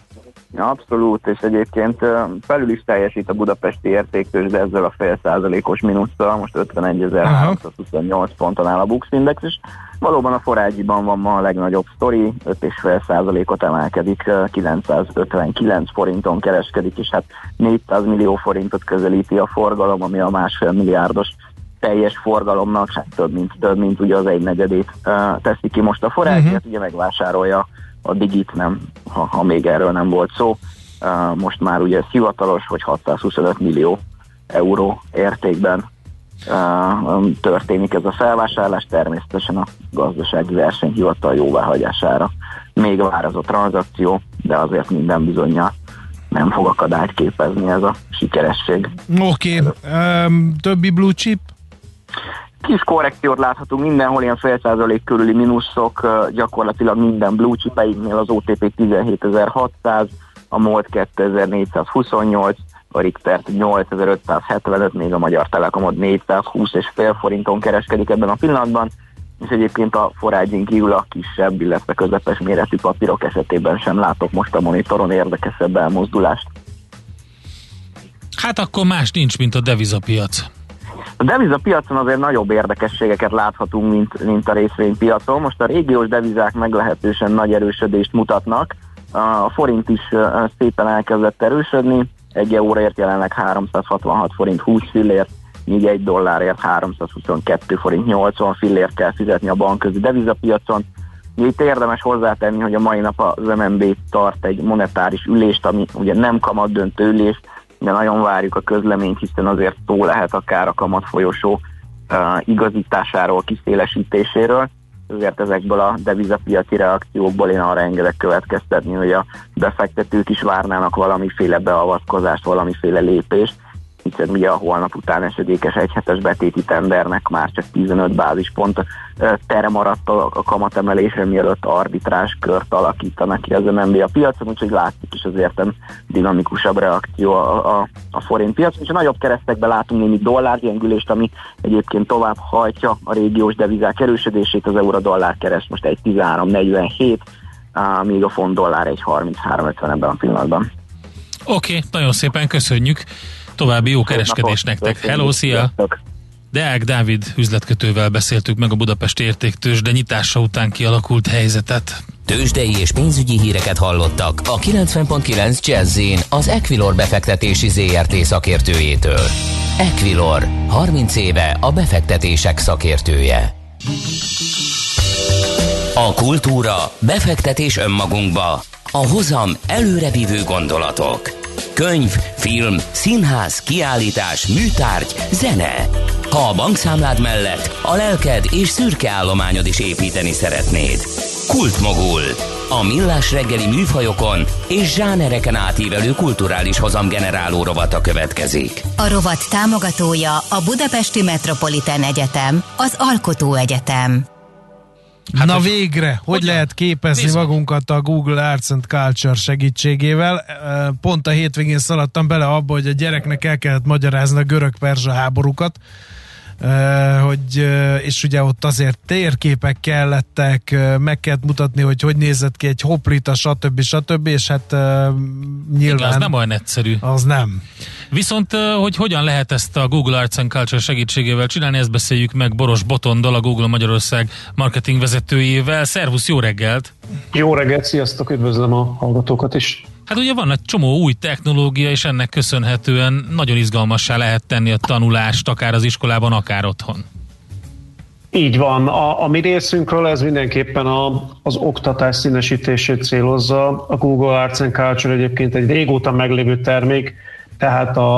F: Abszolút, és egyébként felül is teljesít a budapesti értéktős, de ezzel a fél százalékos mínusszal, most 51.328 ponton áll a Bux Index, és valóban a forágyiban van ma a legnagyobb sztori, 5,5 százalékot emelkedik, 959 forinton kereskedik, és hát 400 millió forintot közelíti a forgalom, ami a másfél milliárdos teljes forgalomnak, hát több mint, több mint ugye az egy negyedét teszi ki most a forágyi, uh-huh. hát ugye megvásárolja a digit, nem, ha, ha még erről nem volt szó. Most már ugye hivatalos, hogy 625 millió euró értékben történik ez a felvásárlás, természetesen a gazdasági versenyhivatal jóváhagyására. Még vár az a tranzakció, de azért minden bizonyja nem fog akadályt képezni ez a sikeresség.
C: Oké, okay. um, többi blue chip?
F: Kis korrekciót láthatunk mindenhol, ilyen fél százalék körüli mínuszok, gyakorlatilag minden blue chipeinknél az OTP 17600, a MOLT 2428, a Richter 8575, még a Magyar Telekomod 420 és fél forinton kereskedik ebben a pillanatban, és egyébként a forrágyink kívül a kisebb, illetve közepes méretű papírok esetében sem látok most a monitoron érdekesebb elmozdulást.
B: Hát akkor más nincs, mint a devizapiac.
F: A devizapiacon azért nagyobb érdekességeket láthatunk, mint, mint a részvénypiacon. Most a régiós devizák meglehetősen nagy erősödést mutatnak. A forint is szépen elkezdett erősödni. Egy euróért jelenleg 366 forint 20 fillért, míg egy dollárért 322 forint 80 fillért kell fizetni a bankközi devizapiacon. Itt érdemes hozzátenni, hogy a mai nap az MNB tart egy monetáris ülést, ami ugye nem kamat döntő ülés, de nagyon várjuk a közleményt, hiszen azért szó lehet akár a kamat folyosó uh, igazításáról, kiszélesítéséről. Ezért ezekből a devizapiaci reakciókból én arra engedek következtetni, hogy a befektetők is várnának valamiféle beavatkozást, valamiféle lépést, hiszen ugye a holnap után esedékes egyhetes betéti tendernek már csak 15 bázispont tere maradt a kamatemelésre, mielőtt arbitrás kört alakítanak ki az MNB a piacon, úgyhogy látszik is azért dinamikusabb reakció a, a, a forint piacon, és a nagyobb keresztekben látunk némi dollárgyengülést, ami egyébként tovább hajtja a régiós devizák erősödését, az euró-dollár kereszt most egy 13,47, míg a font dollár egy 33,50 ebben a pillanatban.
B: Oké, okay, nagyon szépen köszönjük. További jó kereskedés nektek. Hello, szia! Deák Dávid üzletkötővel beszéltük meg a Budapest értéktős, de nyitása után kialakult helyzetet.
E: Tőzsdei és pénzügyi híreket hallottak a 90.9 jazz az Equilor befektetési ZRT szakértőjétől. Equilor, 30 éve a befektetések szakértője. A kultúra, befektetés önmagunkba, a hozam előrevívő gondolatok. Könyv, film, színház, kiállítás, műtárgy, zene. Ha a bankszámlád mellett a lelked és szürke állományod is építeni szeretnéd. Kultmogul. A millás reggeli műfajokon és zsánereken átívelő kulturális hozamgeneráló rovata következik.
A: A rovat támogatója a Budapesti Metropolitán Egyetem, az Alkotó Egyetem.
C: Hát Na hogy végre, hogy hogyan? lehet képezni Nézd magunkat a Google Arts and Culture segítségével? Pont a hétvégén szaladtam bele abba, hogy a gyereknek el kellett magyarázni a görög-perzsa háborúkat, hogy, és ugye ott azért térképek kellettek, meg kellett mutatni, hogy hogy nézett ki egy hoplita, stb. stb. és hát nyilván... Igen,
B: az nem olyan egyszerű.
C: Az nem.
B: Viszont, hogy hogyan lehet ezt a Google Arts and Culture segítségével csinálni, ezt beszéljük meg Boros Botondal, a Google Magyarország marketing vezetőjével. Szervusz, jó reggelt!
G: Jó reggelt, sziasztok, üdvözlöm a hallgatókat is!
B: Hát ugye van egy csomó új technológia, és ennek köszönhetően nagyon izgalmassá lehet tenni a tanulást, akár az iskolában, akár otthon.
G: Így van. A, a mi részünkről ez mindenképpen a, az oktatás színesítését célozza. A Google Arts and Culture egyébként egy régóta meglévő termék, tehát a,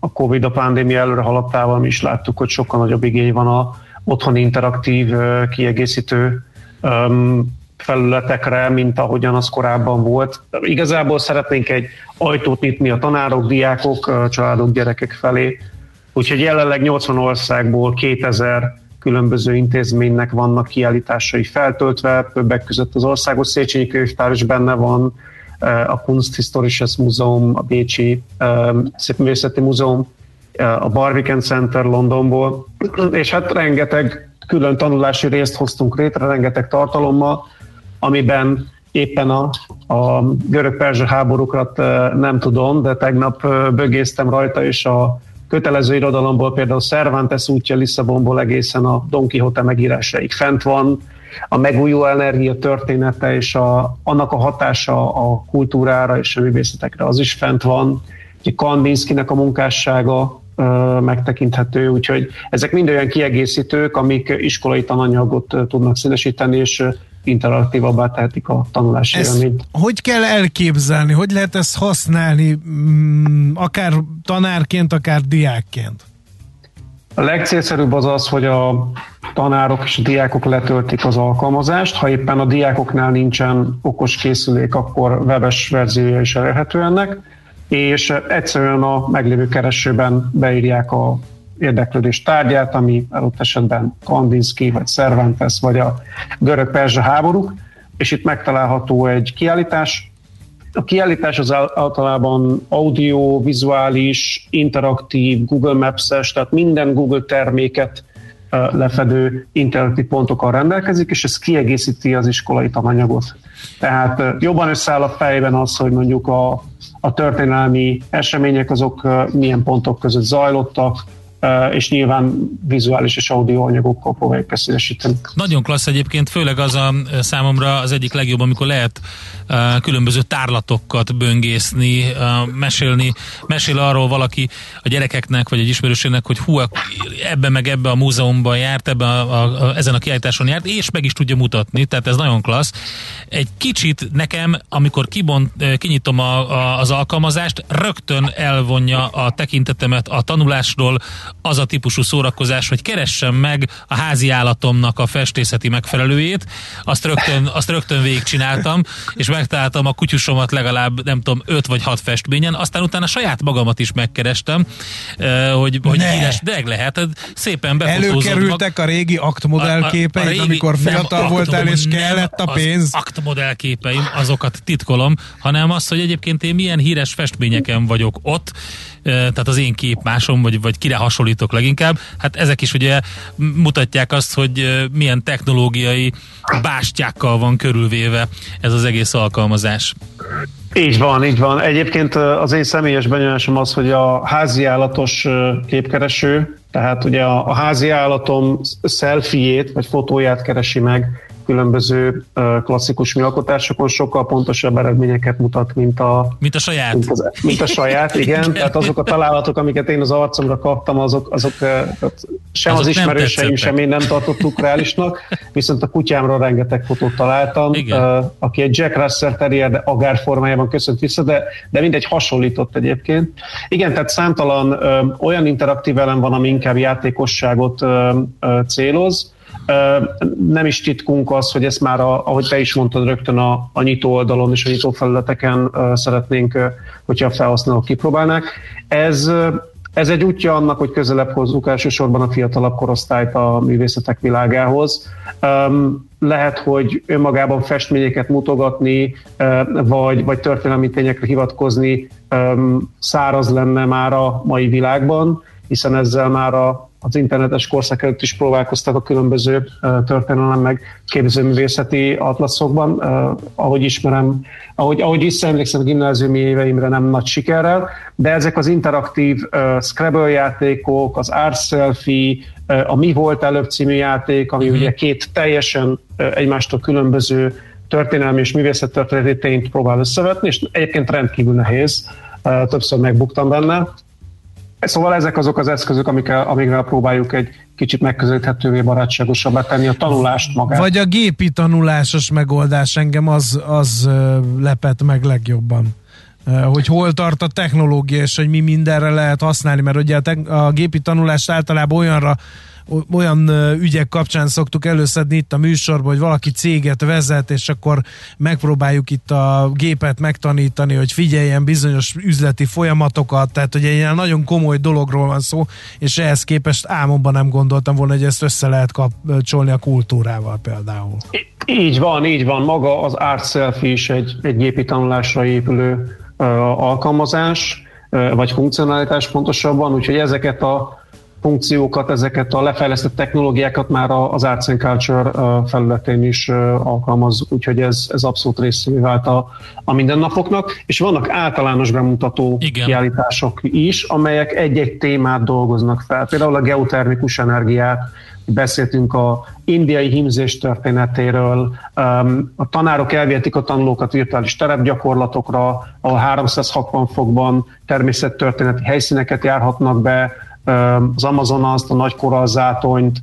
G: a Covid, a pandémia előre haladtával mi is láttuk, hogy sokkal nagyobb igény van a otthon interaktív, kiegészítő felületekre, mint ahogyan az korábban volt. Igazából szeretnénk egy ajtót nyitni a tanárok, diákok, családok, gyerekek felé. Úgyhogy jelenleg 80 országból 2000 különböző intézménynek vannak kiállításai feltöltve, többek között az Országos Széchenyi Könyvtár is benne van, a Kunsthistorisches Múzeum, a Bécsi Szépművészeti Múzeum, a Barbican Center Londonból, és hát rengeteg külön tanulási részt hoztunk létre, rengeteg tartalommal, amiben éppen a, a görög-perzsa háborúkat nem tudom, de tegnap bögésztem rajta, és a kötelező irodalomból például Cervantes útja Lisszabonból egészen a Don Quixote megírásaig fent van, a megújuló energia története és a, annak a hatása a kultúrára és a művészetekre az is fent van. Kandinskynek a munkássága megtekinthető, úgyhogy ezek mind olyan kiegészítők, amik iskolai tananyagot tudnak színesíteni, és interaktívabbá tehetik a tanulási ezt élményt.
C: Hogy kell elképzelni, hogy lehet ezt használni, mm, akár tanárként, akár diákként?
G: A legcélszerűbb az az, hogy a tanárok és a diákok letöltik az alkalmazást. Ha éppen a diákoknál nincsen okos készülék, akkor webes verziója is elérhető ennek, és egyszerűen a meglévő keresőben beírják a érdeklődés tárgyát, ami adott esetben Kandinsky, vagy Cervantes, vagy a görög-perzsa háborúk, és itt megtalálható egy kiállítás. A kiállítás az általában audio, vizuális, interaktív, Google Maps-es, tehát minden Google terméket lefedő interaktív pontokkal rendelkezik, és ez kiegészíti az iskolai tananyagot. Tehát jobban összeáll a fejben az, hogy mondjuk a, a történelmi események azok milyen pontok között zajlottak, és nyilván vizuális és audio anyagokkal próbáljuk beszélesíteni.
B: Nagyon klassz egyébként, főleg az a számomra az egyik legjobb, amikor lehet különböző tárlatokat böngészni, mesélni, mesél arról valaki a gyerekeknek, vagy egy ismerősének, hogy hú, ebbe meg ebbe a múzeumban járt, ebbe a, a, a, ezen a kiállításon járt, és meg is tudja mutatni, tehát ez nagyon klassz. Egy kicsit nekem, amikor kibont, kinyitom a, a, az alkalmazást, rögtön elvonja a tekintetemet a tanulásról, az a típusú szórakozás, hogy keressem meg a házi állatomnak a festészeti megfelelőjét, azt rögtön, azt rögtön végigcsináltam, és megtaláltam a kutyusomat legalább, nem tudom, öt vagy hat festményen, aztán utána saját magamat is megkerestem, hogy, hogy híres, de lehet, szépen befotózod.
C: Előkerültek mag... a régi aktmodellképeid, amikor fiatal nem, voltál, és kellett a pénz? Az
B: aktmodellképeim, azokat titkolom, hanem az, hogy egyébként én milyen híres festményeken vagyok ott, tehát az én képmásom, vagy, vagy kire hasonlítok leginkább, hát ezek is ugye mutatják azt, hogy milyen technológiai bástyákkal van körülvéve ez az egész alkalmazás.
G: Így van, így van. Egyébként az én személyes benyomásom az, hogy a házi állatos képkereső, tehát ugye a, a házi állatom selfie vagy fotóját keresi meg, különböző klasszikus műalkotásokon sokkal pontosabb eredményeket mutat, mint a,
B: mint a saját.
G: Mint, az, mint a saját, igen. Tehát azok a találatok, amiket én az arcomra kaptam, azok, azok sem azok az ismerőseim, sem én nem tartottuk reálisnak, viszont a kutyámra rengeteg fotót találtam, igen. aki egy Jack Russell Terrier, de agár formájában köszönt vissza, de, de mindegy hasonlított egyébként. Igen, tehát számtalan ö, olyan interaktív elem van, ami inkább játékosságot ö, ö, céloz, nem is titkunk az, hogy ezt már, a, ahogy te is mondtad, rögtön a, a nyitó oldalon és a nyitó felületeken szeretnénk, hogyha a felhasználók kipróbálnák. Ez, ez egy útja annak, hogy közelebb hozzuk elsősorban a fiatalabb korosztályt a művészetek világához. Lehet, hogy önmagában festményeket mutogatni, vagy, vagy történelmi tényekre hivatkozni száraz lenne már a mai világban, hiszen ezzel már a az internetes korszak előtt is próbálkoztak a különböző történelem meg képzőművészeti atlaszokban. Ahogy ismerem, ahogy, ahogy visszaemlékszem a gimnáziumi éveimre nem nagy sikerrel, de ezek az interaktív Scrabble játékok, az Art Selfie, a Mi volt előbb című játék, ami mm-hmm. ugye két teljesen egymástól különböző történelmi és művészettörténeti tényt próbál összevetni, és egyébként rendkívül nehéz, többször megbuktam benne, Szóval ezek azok az eszközök, amikkel, amikkel próbáljuk egy kicsit megközelíthetővé, barátságosabbá tenni a tanulást magát.
C: Vagy a gépi tanulásos megoldás engem az, az lepett meg legjobban hogy hol tart a technológia, és hogy mi mindenre lehet használni, mert ugye a, te- a gépi tanulást általában olyanra olyan ügyek kapcsán szoktuk előszedni itt a műsorban, hogy valaki céget vezet, és akkor megpróbáljuk itt a gépet megtanítani, hogy figyeljen bizonyos üzleti folyamatokat, tehát hogy egy ilyen nagyon komoly dologról van szó, és ehhez képest álmomban nem gondoltam volna, hogy ezt össze lehet kapcsolni a kultúrával például.
G: Így van, így van. Maga az Art Selfie is egy, egy gépi tanulásra épülő uh, alkalmazás, uh, vagy funkcionalitás pontosabban, úgyhogy ezeket a funkciókat, ezeket a lefejlesztett technológiákat már az Arts and Culture felületén is alkalmaz, úgyhogy ez, ez abszolút részévé vált a, a mindennapoknak, és vannak általános bemutató Igen. kiállítások is, amelyek egy-egy témát dolgoznak fel, például a geotermikus energiát, beszéltünk a indiai hímzés történetéről, a tanárok elvihetik a tanulókat virtuális terepgyakorlatokra, ahol 360 fokban természettörténeti helyszíneket járhatnak be, az Amazonas, a nagy korallzátonyt,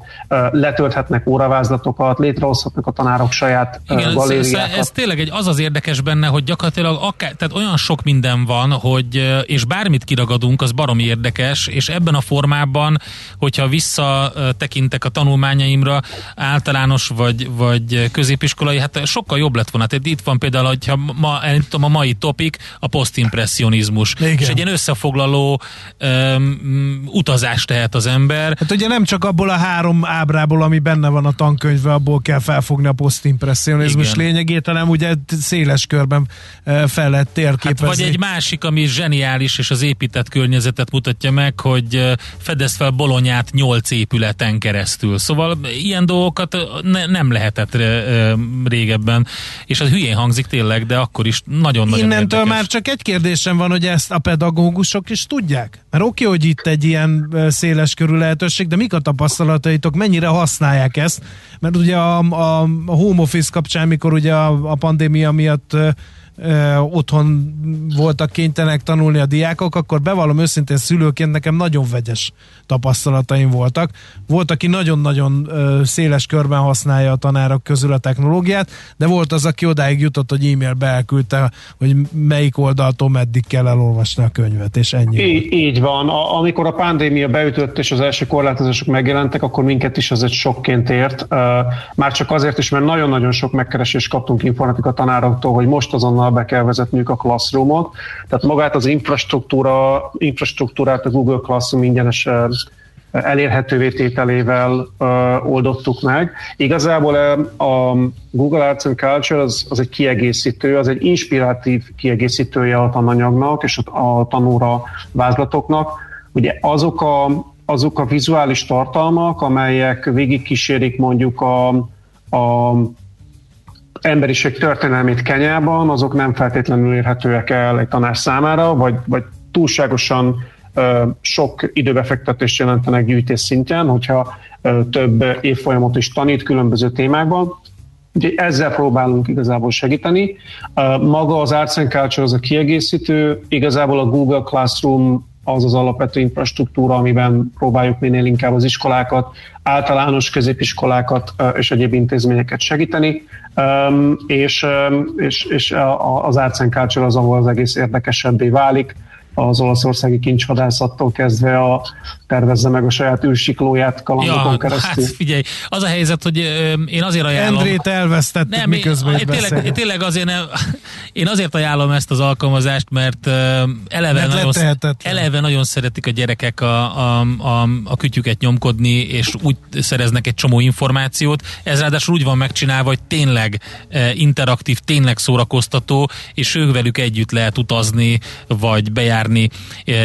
G: letölthetnek óravázlatokat, létrehozhatnak a tanárok saját Igen, galériákat.
B: Ez, ez tényleg egy, az az érdekes benne, hogy gyakorlatilag akár, tehát olyan sok minden van, hogy és bármit kiragadunk, az baromi érdekes, és ebben a formában, hogyha visszatekintek a tanulmányaimra, általános vagy, vagy középiskolai, hát sokkal jobb lett volna. Tehát itt van például, hogyha ma, tudom, a mai topik, a posztimpressionizmus. És egy ilyen összefoglaló um, utaz utazást tehet az ember.
C: Hát ugye nem csak abból a három ábrából, ami benne van a tankönyvben, abból kell felfogni a posztimpressionizmus lényegét, hanem ugye széles körben e, fel lehet térképezni. Hát
B: vagy egy másik, ami zseniális, és az épített környezetet mutatja meg, hogy e, fedez fel Bolonyát nyolc épületen keresztül. Szóval ilyen dolgokat ne, nem lehetett e, régebben, és az hülyén hangzik tényleg, de akkor is nagyon-nagyon
C: Innentől
B: érdekes.
C: már csak egy kérdésem van, hogy ezt a pedagógusok is tudják? Mert oké, hogy itt egy ilyen széles körű lehetőség, de mik a tapasztalataitok, mennyire használják ezt? Mert ugye a, a, a home office kapcsán, mikor ugye a, a pandémia miatt ö, otthon voltak kénytelenek tanulni a diákok, akkor bevallom őszintén szülőként nekem nagyon vegyes tapasztalataim voltak. Volt, aki nagyon-nagyon ö, széles körben használja a tanárok közül a technológiát, de volt az, aki odáig jutott, hogy e-mailbe elküldte, hogy melyik oldaltól meddig kell elolvasni a könyvet, és ennyi.
G: Így, így van. A, amikor a pandémia beütött és az első korlátozások megjelentek, akkor minket is az egy sokként ért. Már csak azért is, mert nagyon-nagyon sok megkeresést kaptunk informatika tanároktól, hogy most azonnal azonnal be kell vezetniük a Classroom-ot. Tehát magát az infrastruktúra, infrastruktúrát a Google Classroom ingyenes elérhetővé tételével oldottuk meg. Igazából a Google Arts and Culture az, az egy kiegészítő, az egy inspiratív kiegészítője a tananyagnak és a tanóra vázlatoknak. Ugye azok a, azok a vizuális tartalmak, amelyek végigkísérik mondjuk a, a emberiség történelmét Kenyában, azok nem feltétlenül érhetőek el egy tanár számára, vagy, vagy túlságosan sok időbefektetést jelentenek gyűjtés szintjén, hogyha több évfolyamot is tanít különböző témákban. Ugye ezzel próbálunk igazából segíteni. Maga az Arts and Culture az a kiegészítő, igazából a Google Classroom az az alapvető infrastruktúra, amiben próbáljuk minél inkább az iskolákat, általános középiskolákat és egyéb intézményeket segíteni, és, és, és az Arts and Culture az, ahol az egész érdekesebbé válik, az olaszországi kincsvadászattól kezdve a tervezze meg a saját űrsiklóját kalandokon ja, keresztül. Hát
B: figyelj, az a helyzet, hogy én azért ajánlom...
C: Endrét elvesztettük, nem, miközben
B: én, tényleg, tényleg azért nem, én azért ajánlom ezt az alkalmazást, mert eleve, mert nagyon, eleve nagyon szeretik a gyerekek a, a, a, a kütyüket nyomkodni, és úgy szereznek egy csomó információt. Ez ráadásul úgy van megcsinálva, hogy tényleg interaktív, tényleg szórakoztató, és ők velük együtt lehet utazni, vagy bejárni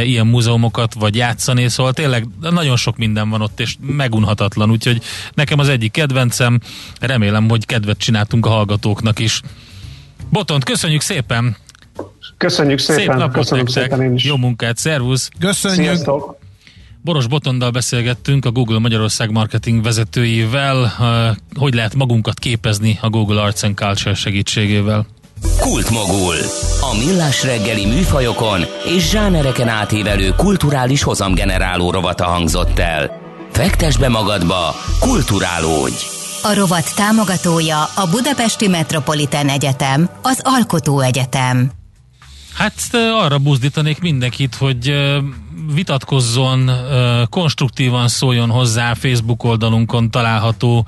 B: ilyen múzeumokat, vagy játszani, szóval tényleg nagyon sok minden van ott, és megunhatatlan, úgyhogy nekem az egyik kedvencem, remélem, hogy kedvet csináltunk a hallgatóknak is. Botont, köszönjük szépen!
G: Köszönjük szépen! Szép napot
B: Köszönjük nektek. szépen én is. Jó munkát, szervusz!
C: Köszönjük! Sziasztok.
B: Boros Botondal beszélgettünk a Google Magyarország marketing vezetőjével, hogy lehet magunkat képezni a Google Arts and Culture segítségével.
E: Kultmogul. A millás reggeli műfajokon és zsánereken átívelő kulturális hozamgeneráló rovata hangzott el. Fektes be magadba, kulturálódj!
A: A rovat támogatója a Budapesti Metropolitán Egyetem, az Alkotó Egyetem.
B: Hát arra buzdítanék mindenkit, hogy vitatkozzon, konstruktívan szóljon hozzá Facebook oldalunkon található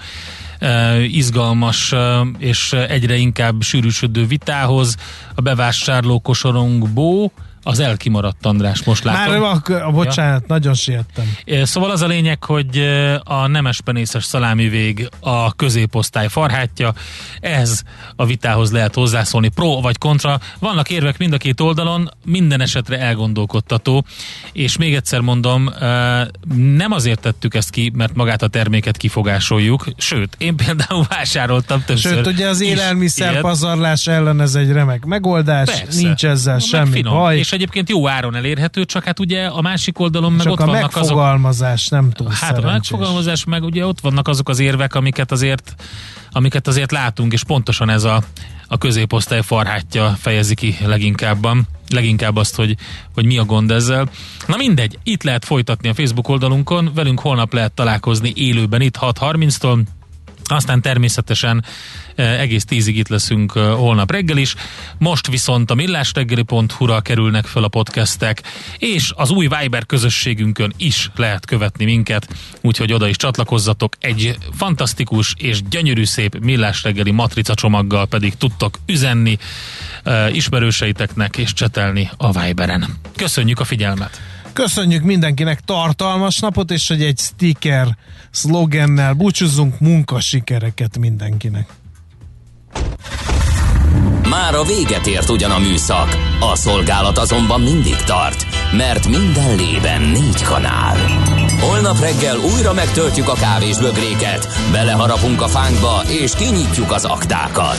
B: izgalmas és egyre inkább sűrűsödő vitához. A bevásárló kosarunkból Az elkimaradt András, most látom.
C: Már a, a bocsánat, ja. nagyon siettem.
B: Szóval az a lényeg, hogy a nemespenészes szalámi vég a középosztály farhátja. Ez a vitához lehet hozzászólni, pro vagy kontra. Vannak érvek mind a két oldalon, minden esetre elgondolkodtató. És még egyszer mondom, nem azért tettük ezt ki, mert magát a terméket kifogásoljuk, sőt, én például vásároltam többször.
C: Sőt, ugye az élelmiszer pazarlás ellen ez egy remek megoldás, Persze. nincs ezzel semmi finom. baj.
B: És egyébként jó áron elérhető, csak hát ugye a másik oldalon meg
C: csak
B: ott
C: a
B: vannak
C: azok... megfogalmazás nem túl
B: Hát
C: szerencsés.
B: a megfogalmazás meg ugye ott vannak azok az érvek, amiket azért amiket azért látunk, és pontosan ez a, a középosztály farhátja fejezi ki leginkábban leginkább azt, hogy, hogy mi a gond ezzel. Na mindegy, itt lehet folytatni a Facebook oldalunkon, velünk holnap lehet találkozni élőben itt 6.30-tól, aztán természetesen eh, egész tízig itt leszünk eh, holnap reggel is. Most viszont a millásreggeli.hu-ra kerülnek fel a podcastek, és az új Viber közösségünkön is lehet követni minket, úgyhogy oda is csatlakozzatok. Egy fantasztikus és gyönyörű szép millásreggeli matrica csomaggal pedig tudtok üzenni uh, ismerőseiteknek és csetelni a Viberen. Köszönjük a figyelmet!
C: Köszönjük mindenkinek tartalmas napot, és hogy egy sticker szlogennel búcsúzzunk munkasikereket mindenkinek.
E: Már a véget ért ugyan a műszak, a szolgálat azonban mindig tart, mert minden lében négy kanál. Holnap reggel újra megtöltjük a kávés bögréket, beleharapunk a fánkba és kinyitjuk az aktákat.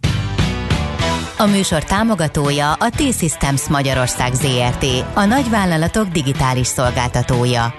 A: A műsor támogatója a T-Systems Magyarország ZRT, a nagyvállalatok digitális szolgáltatója.